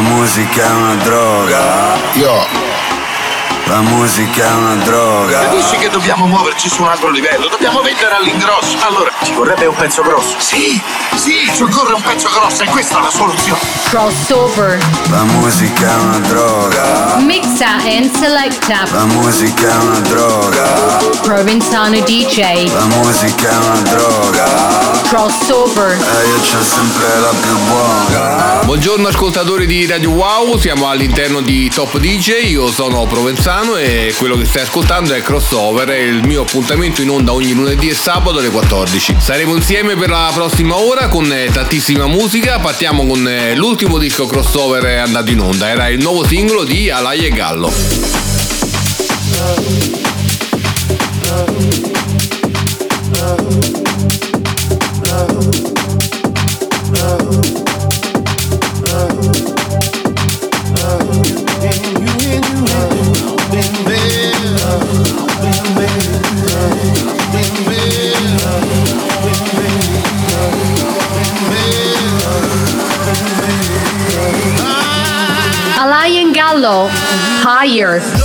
Musica è una droga. Yo. La musica è una droga. Capisci che dobbiamo muoverci su un altro livello? Dobbiamo vendere all'ingrosso. Allora, ci vorrebbe un pezzo grosso. Sì, sì, ci occorre un pezzo grosso e questa è la soluzione. Crossover. La musica è una droga. Mixa and selecta. La musica è una droga. Provenzano DJ. La musica è una droga. Crossover. E io c'ho sempre la più buona. Buongiorno ascoltatori di Radio Wow, siamo all'interno di Top DJ, io sono Provenzano e quello che stai ascoltando è Crossover, è il mio appuntamento in onda ogni lunedì e sabato alle 14. Saremo insieme per la prossima ora con eh, tantissima musica, partiamo con eh, l'ultimo disco Crossover andato in onda, era il nuovo singolo di Alai e Gallo. Higher.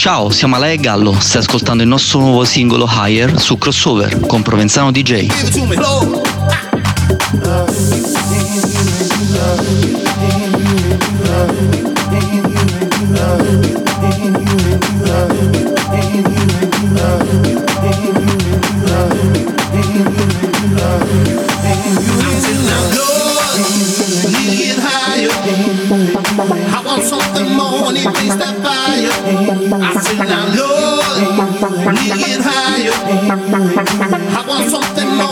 Ciao, siamo Alea e Gallo, stai ascoltando il nostro nuovo singolo Higher su Crossover con Provenzano DJ. I want. I said now, Lord, need to get higher. I want something more,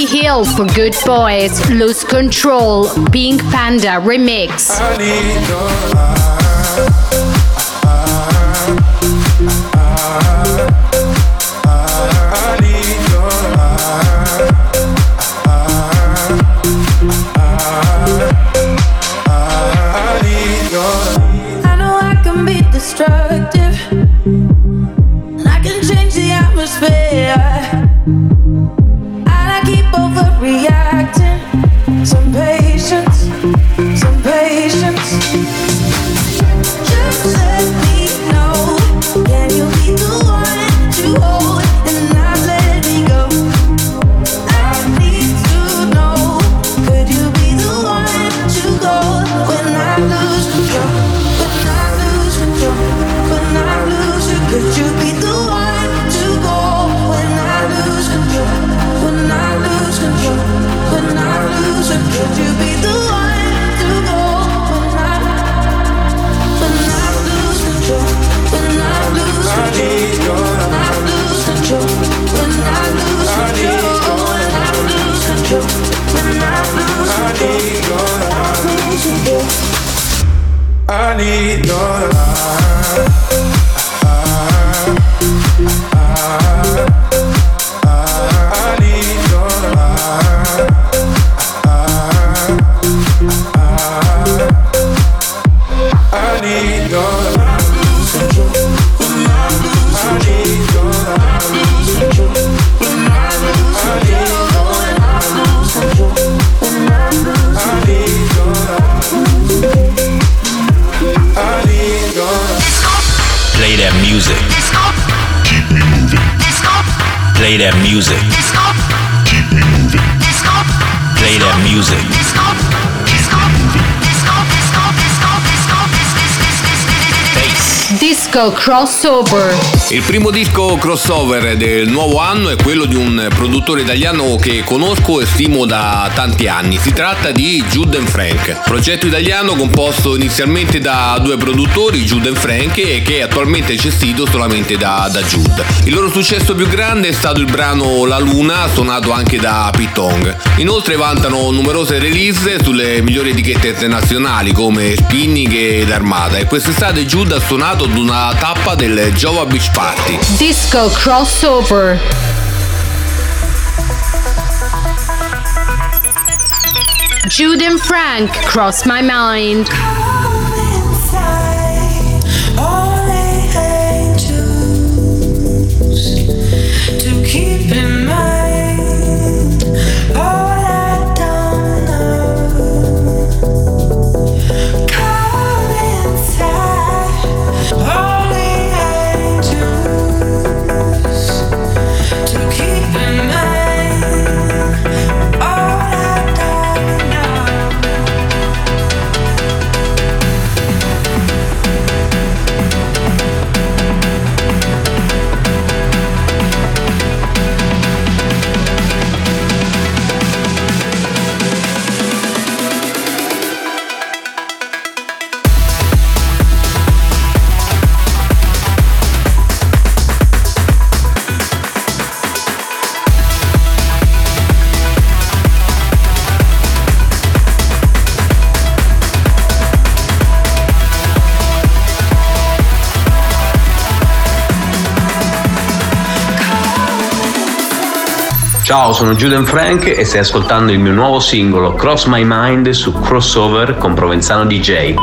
Becky Hill for Good Boys. Lose Control. Pink Panda Remix. Yeah. Disco crossover. Il primo disco crossover del nuovo anno è quello di un produttore italiano che conosco e stimo da tanti anni. Si tratta di Jude Frank, progetto italiano composto inizialmente da due produttori, Jude Frank, e che attualmente è gestito solamente da, da Jude. Il loro successo più grande è stato il brano La Luna, suonato anche da Pitong. Inoltre vantano numerose release sulle migliori etichette internazionali come Spinning ed Armada e quest'estate Jude ha suonato ad una tappa del Jova Beach Party. Disco crossover. Jude and Frank cross my mind. Ciao, sono Juden Frank e stai ascoltando il mio nuovo singolo Cross My Mind su Crossover con Provenzano DJ.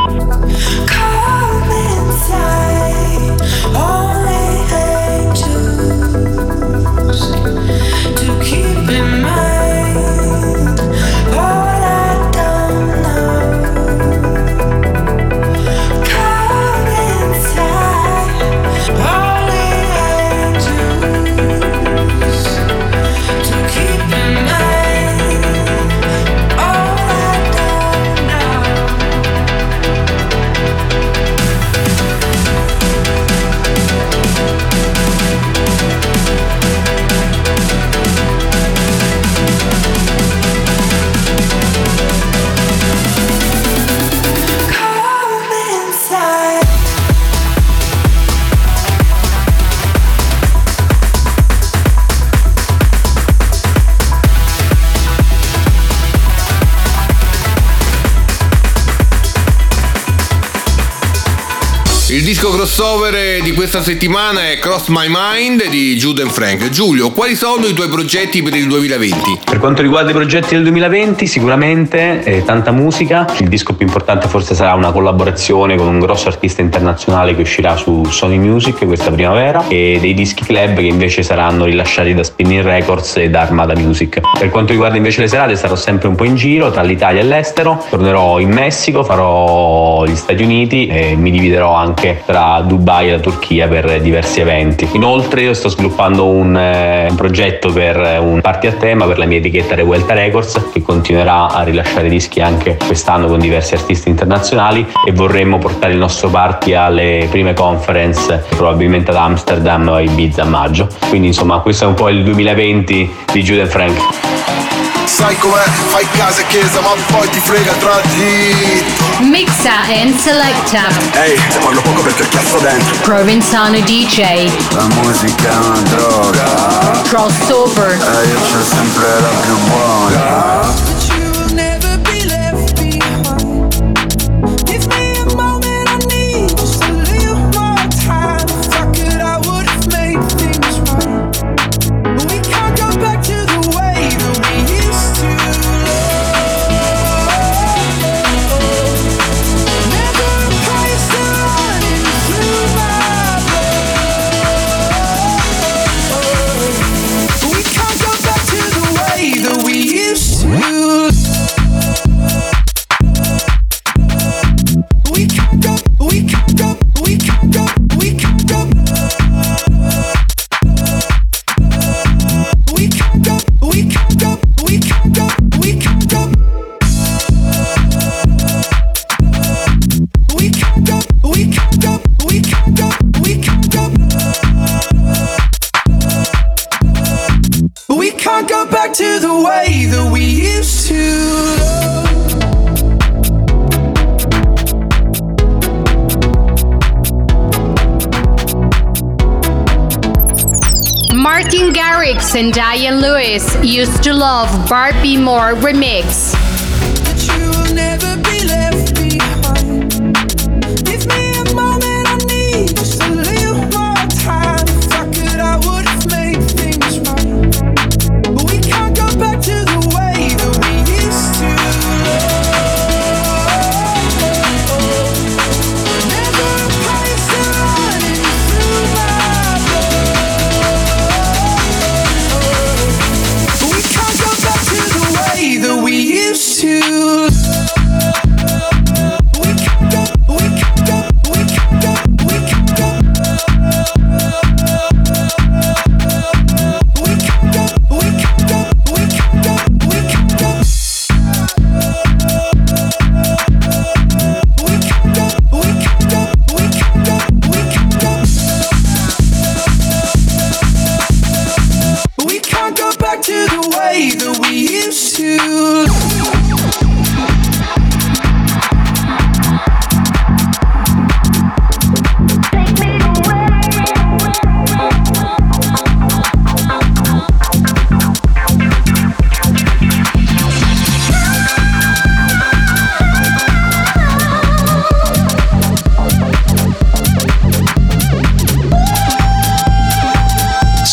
Disco crossover di questa settimana è Cross My Mind di Jude and Frank. Giulio, quali sono i tuoi progetti per il 2020? Per quanto riguarda i progetti del 2020, sicuramente eh, tanta musica. Il disco più importante forse sarà una collaborazione con un grosso artista internazionale che uscirà su Sony Music questa primavera e dei dischi club che invece saranno rilasciati da Spinning Records e da Armada Music. Per quanto riguarda invece le serate, sarò sempre un po' in giro tra l'Italia e l'estero. Tornerò in Messico, farò gli Stati Uniti e mi dividerò anche tra Dubai e la Turchia per diversi eventi. Inoltre io sto sviluppando un, eh, un progetto per un party a tema per la mia etichetta Revuelta Records che continuerà a rilasciare dischi anche quest'anno con diversi artisti internazionali e vorremmo portare il nostro party alle prime conference probabilmente ad Amsterdam o a Ibiza a maggio. Quindi insomma questo è un po' il 2020 di Jude Frank. Sai com'è, fai casa e chiesa ma poi ti frega il tragitto Mixa and selecta. Ehi, se parlo poco perché cazzo dentro Provenzano DJ. La musica è una droga Crossover. E io c'ho sempre la più buona Zendaya Lewis used to love Barbie More remix.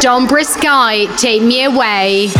Don Brisky, take me away.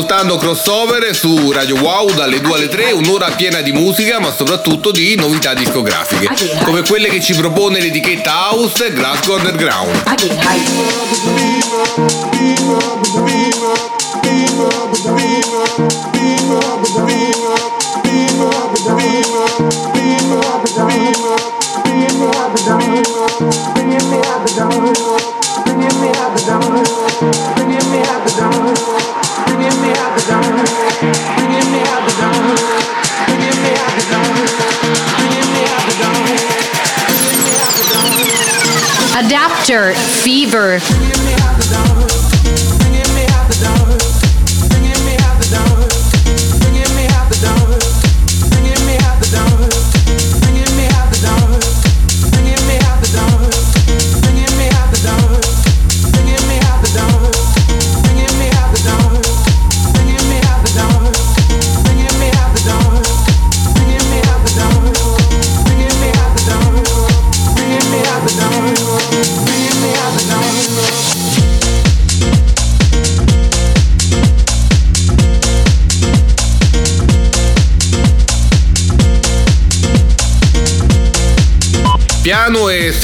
ascoltando Crossover su Radio Wow dalle 2 alle 3, un'ora piena di musica ma soprattutto di novità discografiche, ah, come quelle che ci propone l'etichetta House Glasgow Underground. Ah, dirt fever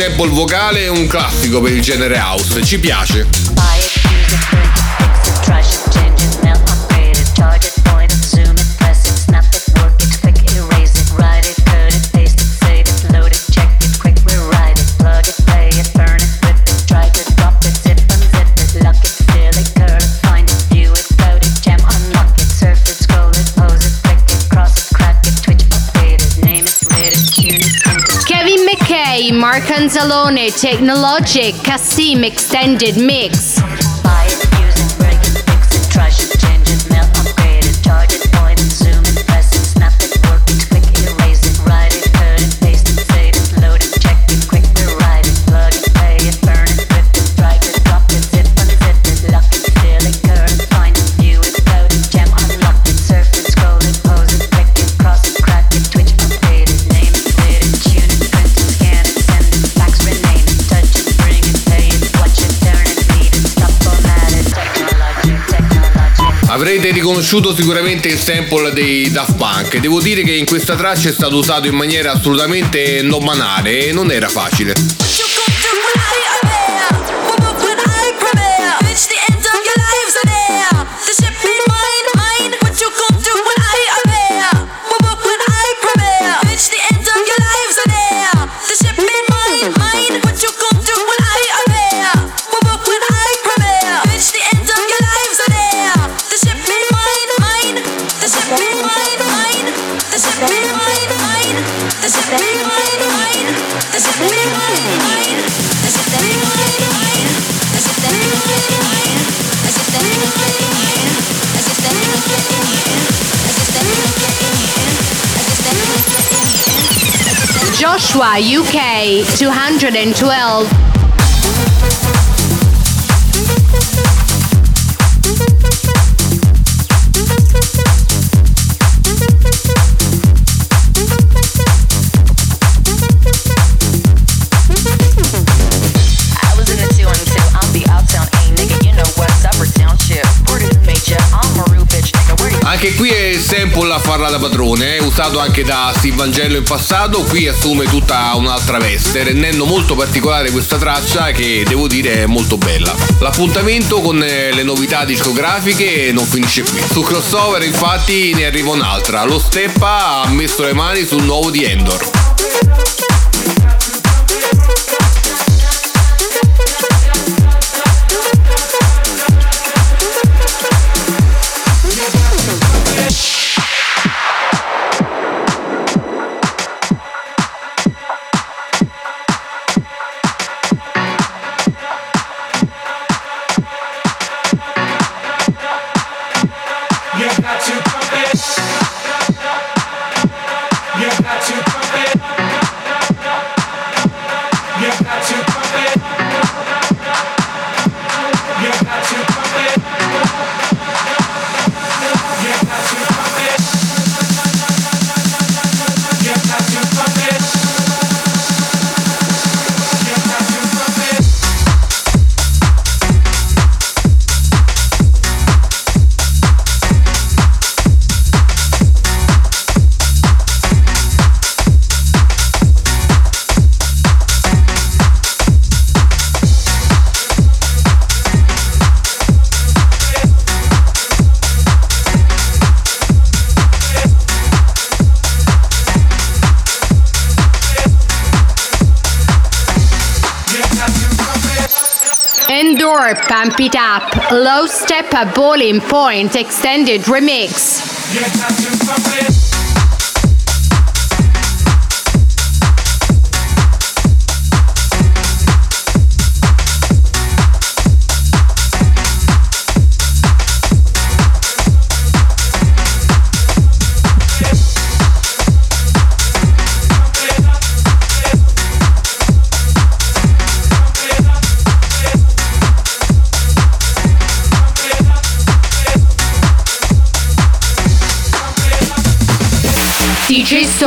sample vocale è un classico per il genere house, ci piace. Panzalone Technologic Kasim Extended Mix. Riconosciuto sicuramente il sample dei Daft Punk. Devo dire che in questa traccia è stato usato in maniera assolutamente non banale e non era facile. Nigga. Where you Anche qui è il sample a farla da padrone, eh, usato anche da Steve Angelo in passato, qui assume tutta un'altra veste, rendendo molto particolare questa traccia che devo dire è molto bella. L'appuntamento con eh, le novità discografiche non finisce qui. Su crossover infatti ne arriva un'altra, lo Steppa ha messo le mani sul nuovo di Endor. It Up, Low Stepper Bowling Point Extended Remix.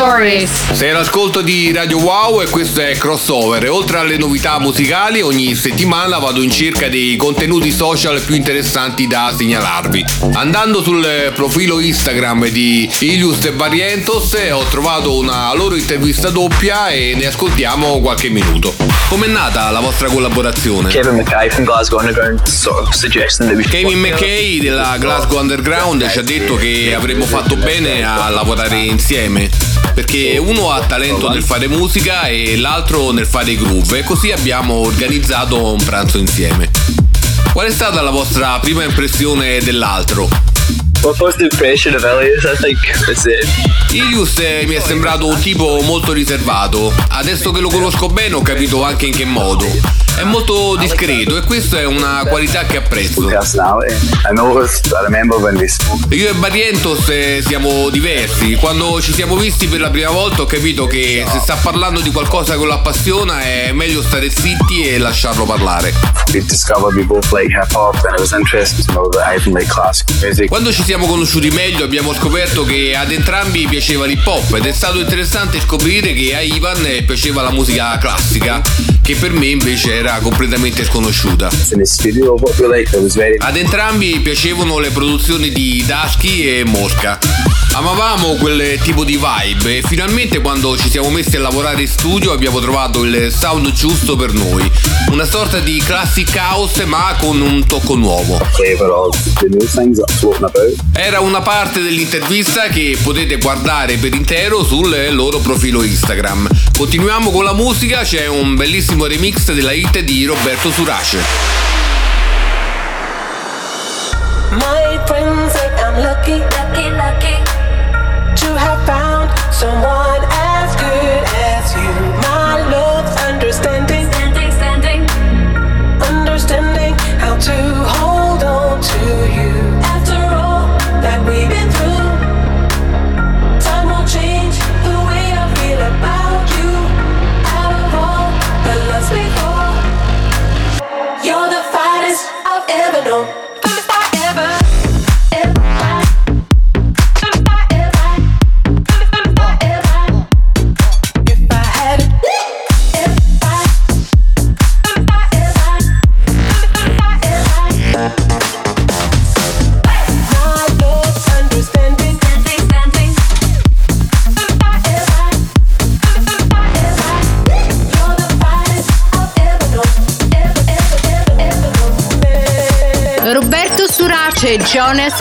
Stories. Sei all'ascolto di Radio Wow e questo è Crossover. Oltre alle novità musicali, ogni settimana vado in cerca dei contenuti social più interessanti da segnalarvi. Andando sul profilo Instagram di Ilius e Barrientos ho trovato una loro intervista doppia e ne ascoltiamo qualche minuto. Com'è nata la vostra collaborazione? Kevin McKay from Glasgow Underground sort of suggesting that we should Kevin. McKay della Glasgow Underground ci ha detto che avremmo fatto bene a lavorare insieme perché uno ha talento nel fare musica e l'altro nel fare groove e così abbiamo organizzato un pranzo insieme. Qual è stata la vostra prima impressione dell'altro? My first impression of Elias, I think, was uh, Ilius eh, mi è sembrato un tipo molto riservato. Adesso che lo conosco bene ho capito anche in che modo. È molto discreto e questa è una qualità che apprezzo. Io e Barrientos eh, siamo diversi. Quando ci siamo visti per la prima volta ho capito che se sta parlando di qualcosa che lo appassiona è meglio stare zitti e lasciarlo parlare. Quando ci siamo conosciuti meglio abbiamo scoperto che ad entrambi piaceva l'hip hop ed è stato interessante scoprire che a Ivan piaceva la musica classica, che per me invece era completamente sconosciuta. Ad entrambi piacevano le produzioni di Dasky e Mosca. Amavamo quel tipo di vibe e finalmente quando ci siamo messi a lavorare in studio abbiamo trovato il sound giusto per noi. Una sorta di classic house ma con un tocco nuovo. Era una parte dell'intervista che potete guardare per intero sul loro profilo Instagram. Continuiamo con la musica, c'è un bellissimo remix della hit di Roberto Surace. My friends say I'm lucky, lucky, lucky have found someone as good as you. My love's understanding, standing, standing, understanding how to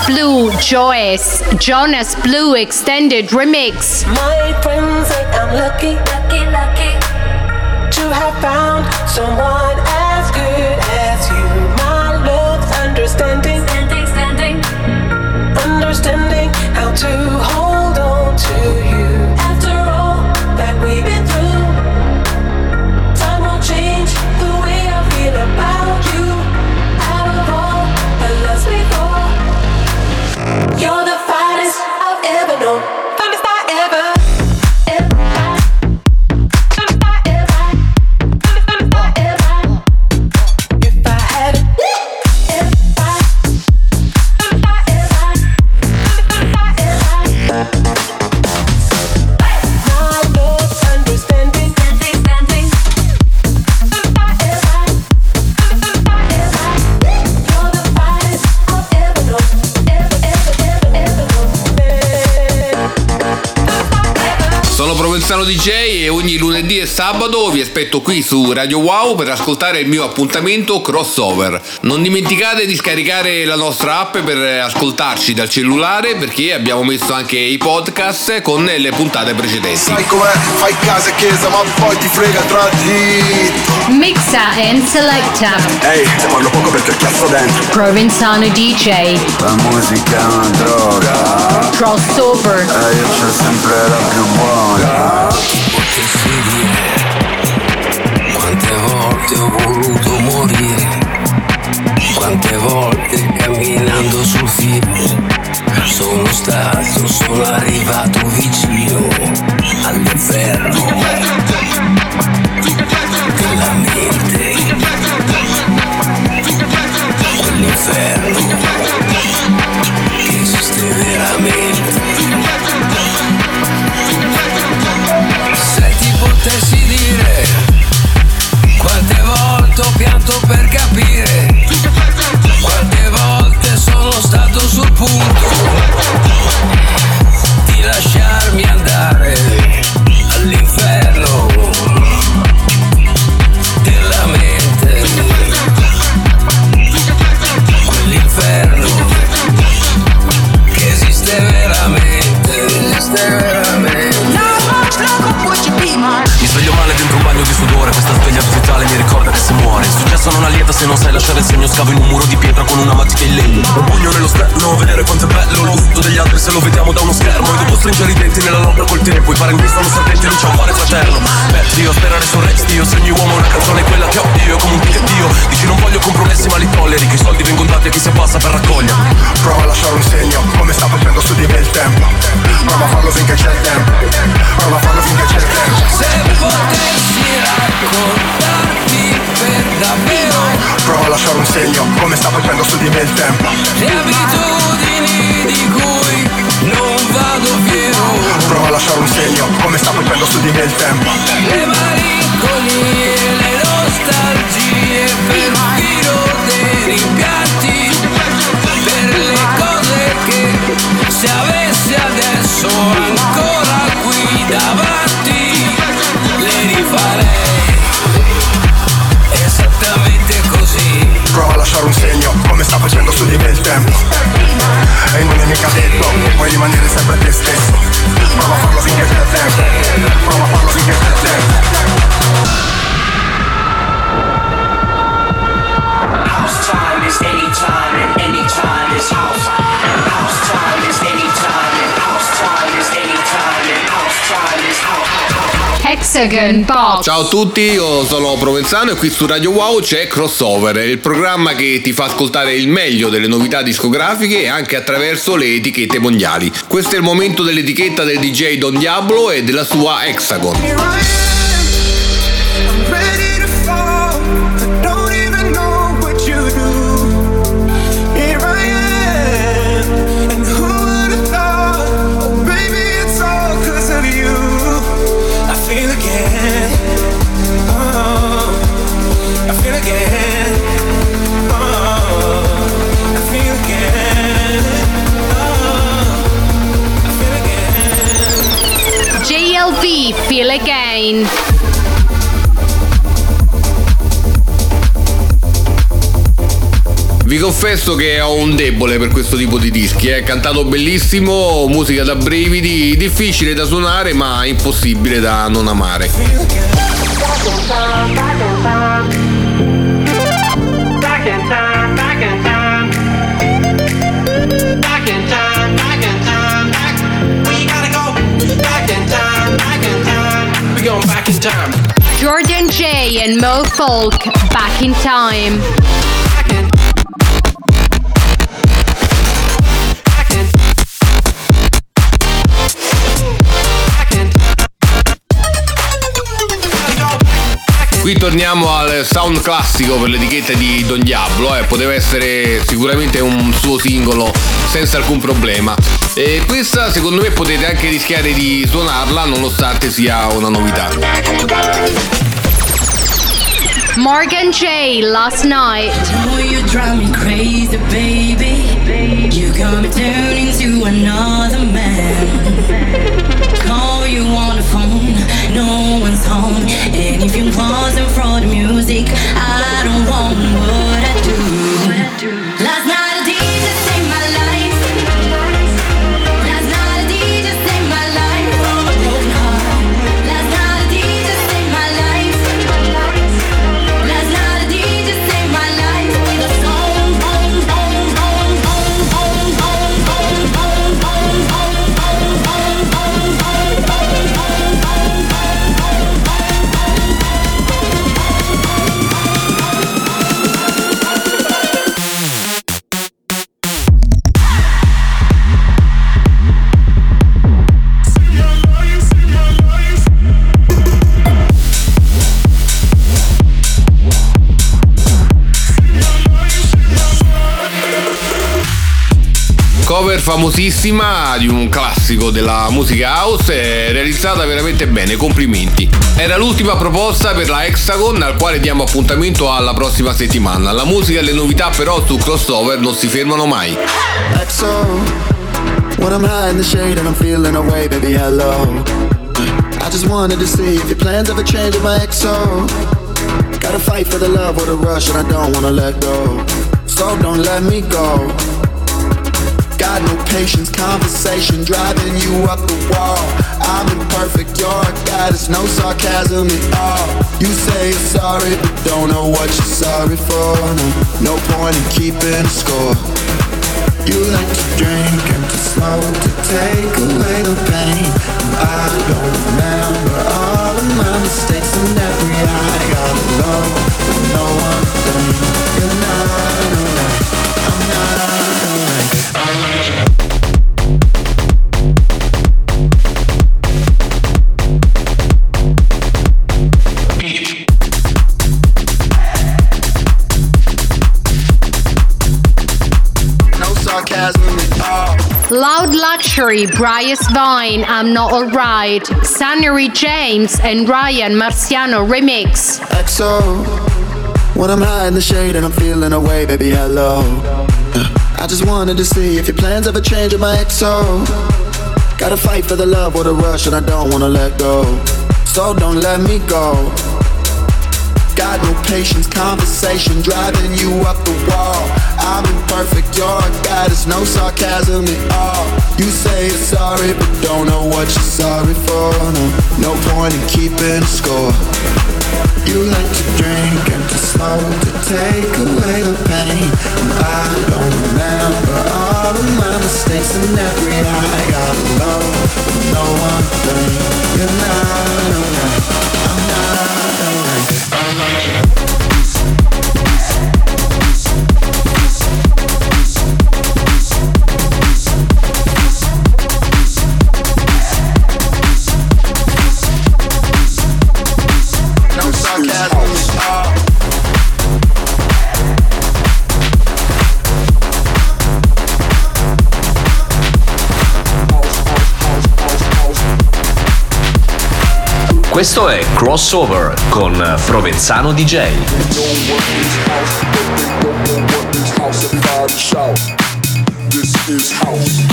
Blue, Joyce, Jonas Blue Extended Remix. My friends I'm lucky, lucky, lucky to have found someone as good as you. My love's understanding, standing, standing, understanding how to hold on to Provenzano DJ e ogni lunedì e sabato vi aspetto qui su Radio Wow per ascoltare il mio appuntamento crossover. Non dimenticate di scaricare la nostra app per ascoltarci dal cellulare perché abbiamo messo anche i podcast con le puntate precedenti. Sai com'è? Fai casa e chiesa, ma poi ti frega tra di. Mixa and selecta. Ehi, te parlo poco perché cazzo dentro. Provenzano DJ. La musica è una droga. Crossover. E io c'ho sempre la più buona. Quante volte ho voluto morire, quante volte camminando sul filo, sono stato, sono arrivato vicino all'inferno. Della mente, quell'inferno potessi dire. Quante volte ho pianto per capire, quante volte sono stato sul punto. Scavo in un muro di pietra con una matita in legno Un pugno nello sterno, vedere quanto è bello Lo tutto degli altri se lo vediamo da uno schermo stringere i denti nella labbra col tempo. I parenti stanno serpenti e non c'è un cuore fraterno. Beh, Dio, sperare sul resti Io segno uomo, una canzone è quella che ho. Io Come un ticket io Dici non voglio compromessi ma li tolleri Che i soldi vengono dati a chi si abbassa per raccoglierli. Prova a lasciare un segno, come sta facendo su di me il tempo. Prova a farlo finché c'è il tempo. Prova a farlo finché c'è il tempo. Se potessi raccontarti per davvero Prova a lasciare un segno, come sta facendo su di me il tempo. le abitudini di cui non vado fiero Prova a lasciare un segno, come sta facendo su di me il tempo. Le malinconie, le nostalgie per un filo dei rimpianti Per le cose che se avessi adesso ancora qui davanti Le rifarei lasciare un segno, come sta facendo su di me il tempo. E non è mica detto, puoi rimanere sempre te stesso. Prova a farlo finché c'è tempo Prova a farlo finché c'è tempo. House time is anytime and Hexagon. Ciao a tutti, io sono Provenzano e qui su Radio Wow c'è Crossover, il programma che ti fa ascoltare il meglio delle novità discografiche e anche attraverso le etichette mondiali. Questo è il momento dell'etichetta del DJ Don Diablo e della sua Hexagon. Feel Again. Vi confesso che ho un debole per questo tipo di dischi, è cantato bellissimo, musica da brividi, difficile da suonare ma impossibile da non amare. Back in time, back time. Jordan J and Mo Folk Back in Time. Qui torniamo al sound classico per l'etichetta di Don Diablo, eh, poteva essere sicuramente un suo singolo senza alcun problema. E questa secondo me potete anche rischiare di suonarla nonostante sia una novità. Morgan J Last Night. no one's home. And if you wasn't for the music, I don't want what I do. What I do. Cover famosissima di un classico della musica house e realizzata veramente bene, complimenti. Era l'ultima proposta per la Hexagon al quale diamo appuntamento alla prossima settimana. La musica e le novità però su crossover non si fermano mai. With. Gotta fight for the love or the rush, and I don't wanna let go. So don't let me go. Got no patience, conversation driving you up the wall. I'm imperfect, you're a goddess, no sarcasm at all. You say you're sorry, but don't know what you're sorry for. No, no point in keeping score. You like to drink and to smoke to take away the pain. And I don't remember all of my mistakes and every I got alone. No one thing. You're not Loud Luxury, Bryce Vine, I'm Not Alright, Sunnery James and Ryan Marciano remix. XO. When I'm high in the shade and I'm feeling away, baby, hello. Uh, I just wanted to see if your plans ever change with my XO. Gotta fight for the love or the rush, and I don't wanna let go. So don't let me go. Got no patience, conversation driving you up the wall. I'm imperfect, you're a goddess, no sarcasm at all. You say you're sorry, but don't know what you're sorry for. No, no point in keeping score. You like to drink and to smoke to take away the pain. And I don't remember all of my mistakes and every I got alone. No one thing, you're not Questo è Crossover con Provenzano DJ. Is house.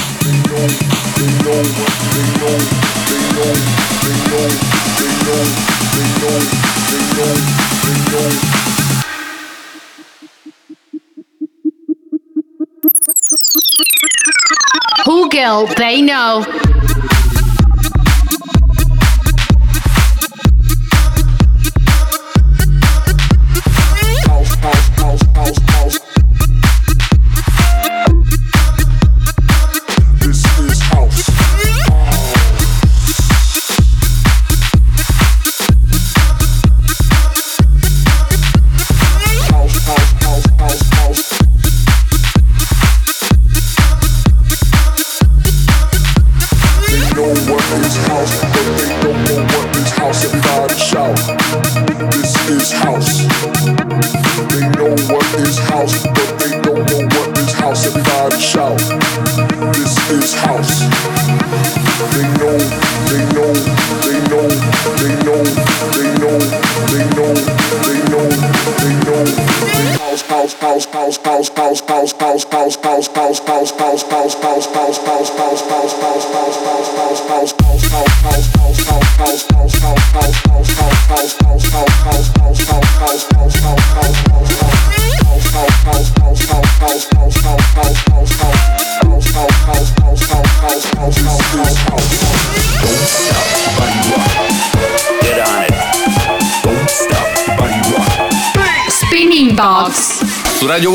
They know,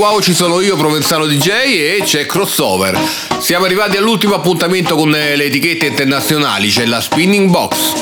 Wow ci sono io, Provenzano DJ e c'è Crossover. Siamo arrivati all'ultimo appuntamento con le etichette internazionali, c'è la Spinning Box.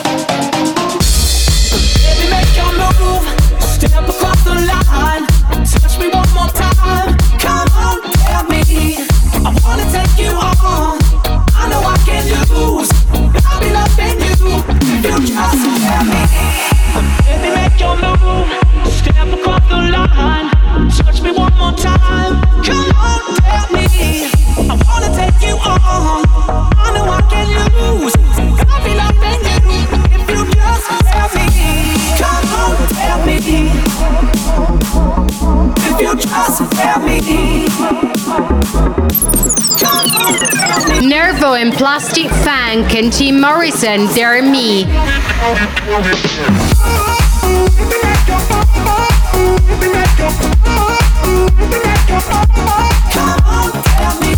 Nervo and Plastic Funk and Tim Morrison, they're me.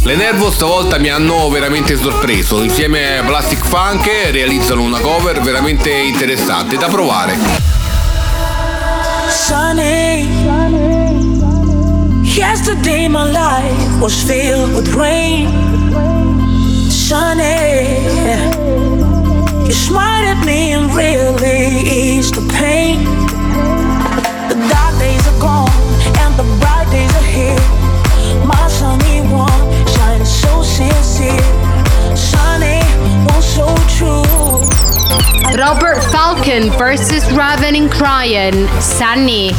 Le Nervo stavolta mi hanno veramente sorpreso. Insieme a Plastic Funk realizzano una cover veramente interessante da provare. Sunny. Yesterday my life was filled with rain. Sunny. You smiled at me and really eased the pain. The dark days are gone and the bright days are here. My sunny one shining so sincere. Sunny one so true. Robert Falcon versus Raven and. Sunny. Sunny,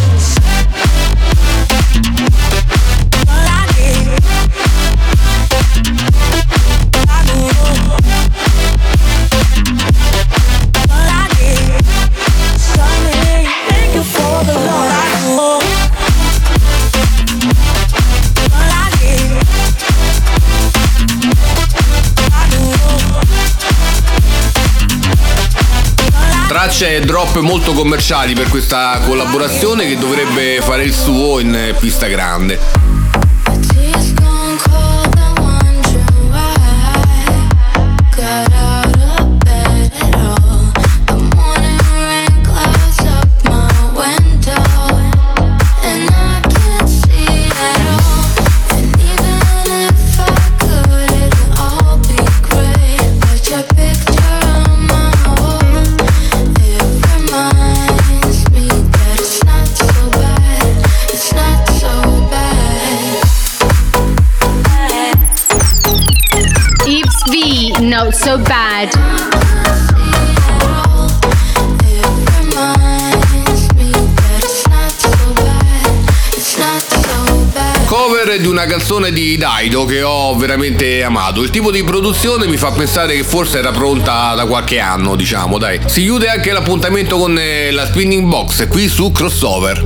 Tracce drop molto commerciali per questa collaborazione che dovrebbe fare il suo in pista grande. So bad. Cover di una canzone di Daido che ho veramente amato. Il tipo di produzione mi fa pensare che forse era pronta da qualche anno, diciamo, dai. Si chiude anche l'appuntamento con eh, la spinning box qui su Crossover.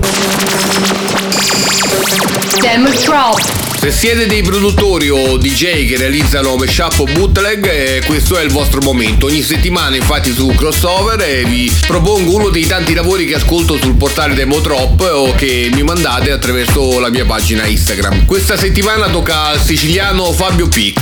Demo drop. Se siete dei produttori o DJ che realizzano mashup o bootleg, eh, questo è il vostro momento. Ogni settimana infatti su Crossover eh, vi propongo uno dei tanti lavori che ascolto sul portale Demodrop o che mi mandate attraverso la mia pagina Instagram. Questa settimana tocca al siciliano Fabio P.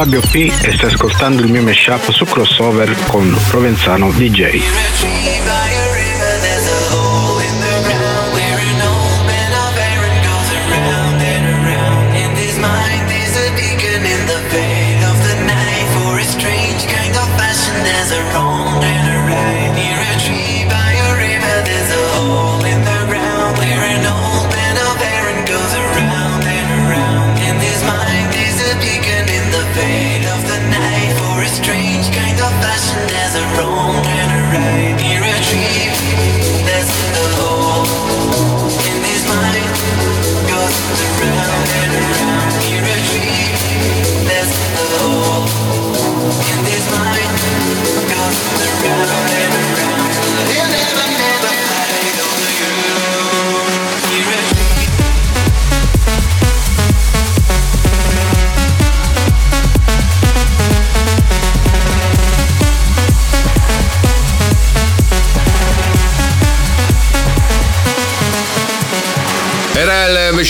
Fabio P e stai ascoltando il mio mashup su crossover con Provenzano DJ.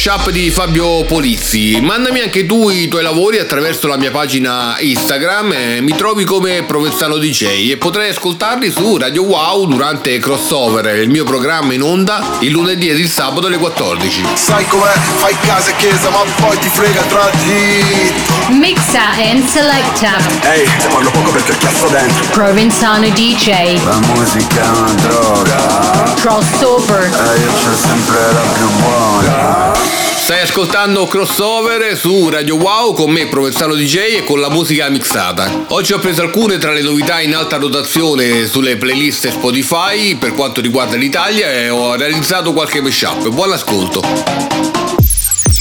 Mashup di Fabio Polizzi. Mandami anche tu i tuoi lavori attraverso la mia pagina Instagram, eh, mi trovi come Provenzano DJ e potrai ascoltarli su Radio Wow durante Crossover, il mio programma in onda il lunedì ed il sabato alle 14. Sai com'è, fai casa e chiesa ma poi ti frega tra di Mixa and selecta. Ehi, te parlo poco perché il cazzo dentro Provenzano DJ. La musica è una droga Crossover. E io c'ho sempre la più buona Stai ascoltando Crossover su Radio Wow con me Provenzano DJ e con la musica mixata. Oggi ho preso alcune tra le novità in alta rotazione sulle playlist Spotify per quanto riguarda l'Italia e ho realizzato qualche mashup. Buon ascolto.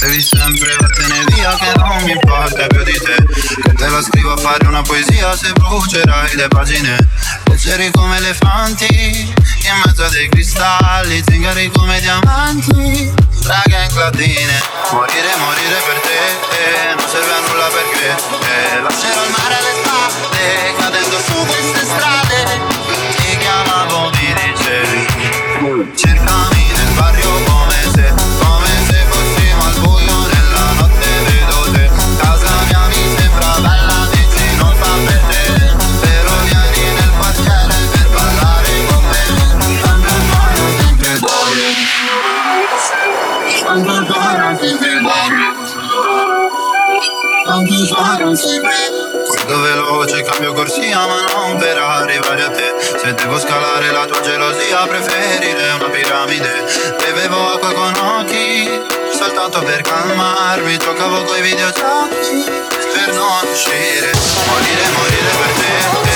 Devi sempre vattene via che non mi importa più di te Che te la scrivo a fare una poesia se brucerai le pagine Leggeri come elefanti In mezzo a dei cristalli Zingari come diamanti Raga in clatine Morire, morire per te eh, Non serve a nulla perché eh, Lascerò il mare alle spalle Cadendo su queste strade Ti chiamavo, mi dicevi Cercami nel barrio Soltanto per calmarmi. Giocavo coi videogiochi Per non uscire. Morire, morire per te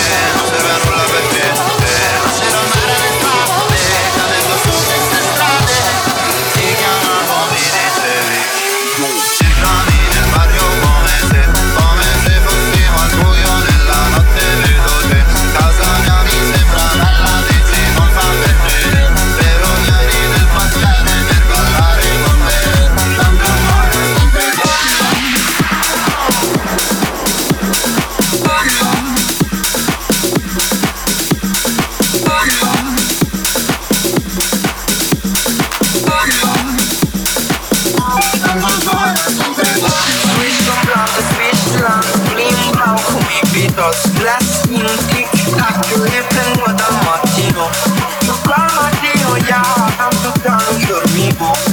people.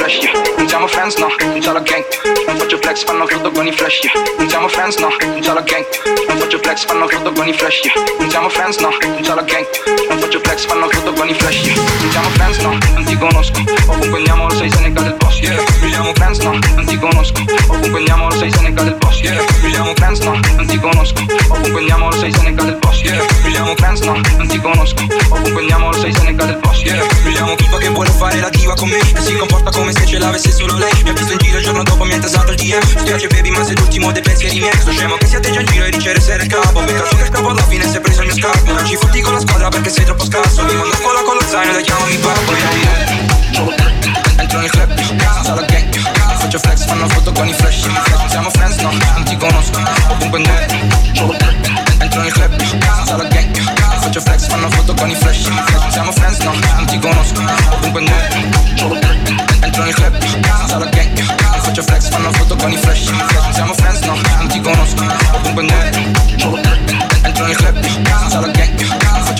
Flash, yeah. Non siamo friends, no, non solo gang Non faccio flex, fanno crudo con i flash, yeah. Non siamo friends, no, non solo gang Non faccio flex, fanno crudo con i flash, yeah. Non siamo friends, no, non solo gang Non faccio flex, fanno crudo con i flash, yeah. Non siamo friends, no, non ti conosco Ovunque andiamo lo sai se ne cade il boss, yeah. Mi chiamo friends, no, non ti conosco Ovunque andiamo lo sai se ne cade il boss, yeah. Chiamo friends, no, non ti conosco. Ovunque andiamo lo sai se ne cade il boss, yeah. Chiamo friends, no, non ti conosco. Ovunque andiamo lo sai se ne cade il boss, yeah. Mi chiamo tipa che vuole fare la diva con me. Che si comporta come se ce l'avesse solo lei. Mi ha visto in giro il giorno dopo mi ha tasato il mie Mi spiace baby ma sei l'ultimo dei pensieri miei. Sto scemo che si atteggia in giro e dice essere il capo Peccato che il capo alla fine si è preso il mio scarpo Non ci fotti con la squadra perché sei troppo scarso. Mi mando a scuola con lo zaino e chiamami babbo Entro nel club, senza la gang Faccio flex, fanno foto con i flash Siamo friends, no, non ti conosco. Ovunque andiamo Entro nel club, senza la gang Faccio flex, fanno foto con i flash Siamo friends, no, non ti conosco. Ovunque andiamo Entro nel club, senza la gang Faccio flex, fanno foto con i flash Siamo friends, no, non ti conosco. Ovunque andiamo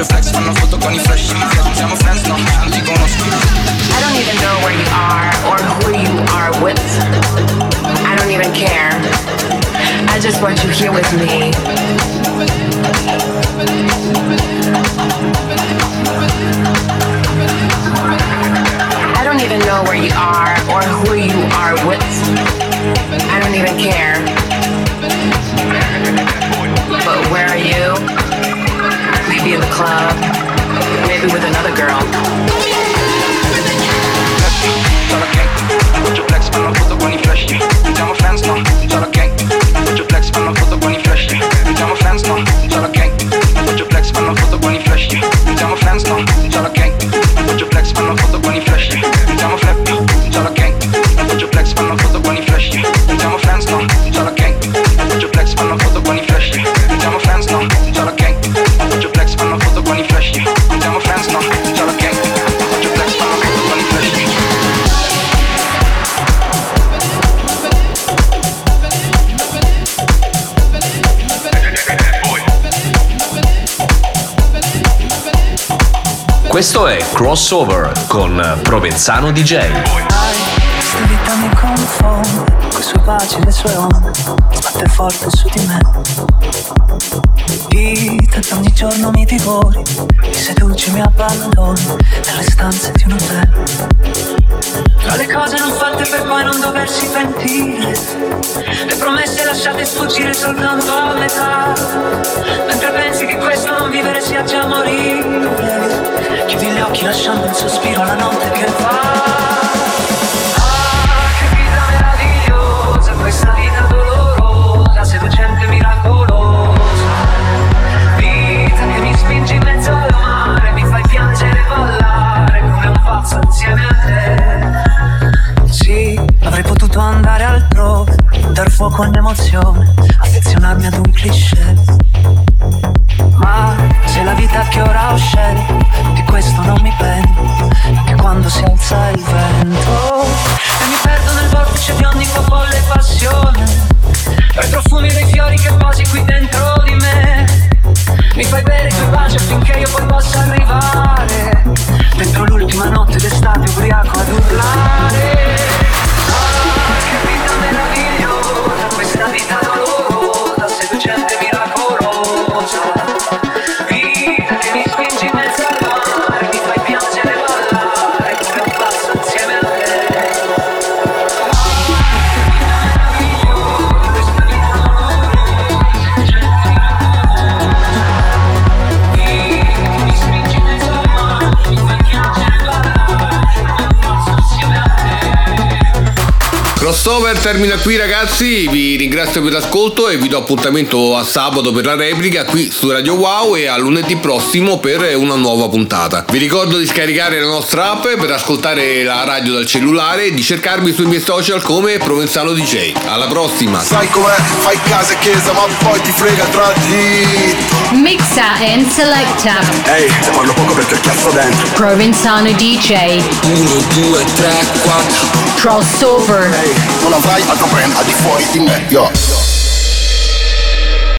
Flex, foto con friends, no, I don't even know where you are or who you are with. I don't even care. I just want you here with me. I don't even know where you are or who you are with. I don't even care. But where are you? Maybe in the club. Questo è Crossover con Provenzano DJ. Questa vita mi confonde Coi suoi baci e le sue onde Sbatte forte su di me Vita che ogni giorno mi divori Mi seduci, mi abbandoni Nelle stanze di un hotel. Tra le cose non fatte per poi non doversi pentire. Le promesse lasciate sfuggire soltanto a metà. Mentre pensi che questo non vivere sia già morire. Chiudi gli occhi lasciando un sospiro alla notte che va avrei potuto andare altrove, dar fuoco all'emozione, affezionarmi ad un cliché. Ma se la vita che ora ho scelto, di questo non mi pento, anche quando si alza il vento. E mi perdo nel vortice di ogni folle passione, tra i profumi dei fiori che posi qui dentro di me. Mi fai bere i tuoi baci affinché io poi possa arrivare, dentro l'ultima notte d'estate ubriaco ad urlare. Meravigliosa, questa vita dolorosa, seducente Crossover termina qui ragazzi, vi ringrazio per l'ascolto e vi do appuntamento a sabato per la replica qui su Radio Wow e a lunedì prossimo per una nuova puntata. Vi ricordo di scaricare la nostra app per ascoltare la radio dal cellulare e di cercarmi sui miei social come Provenzano DJ. Alla prossima! Sai com'è? Fai casa e chiesa ma poi ti frega tra di Mixa and selecta. Ehi, se parlo poco perché il cazzo dentro Provenzano DJ. 1, 2, 3, 4 Crossover. Non avrai altro brand al di fuori di me, yo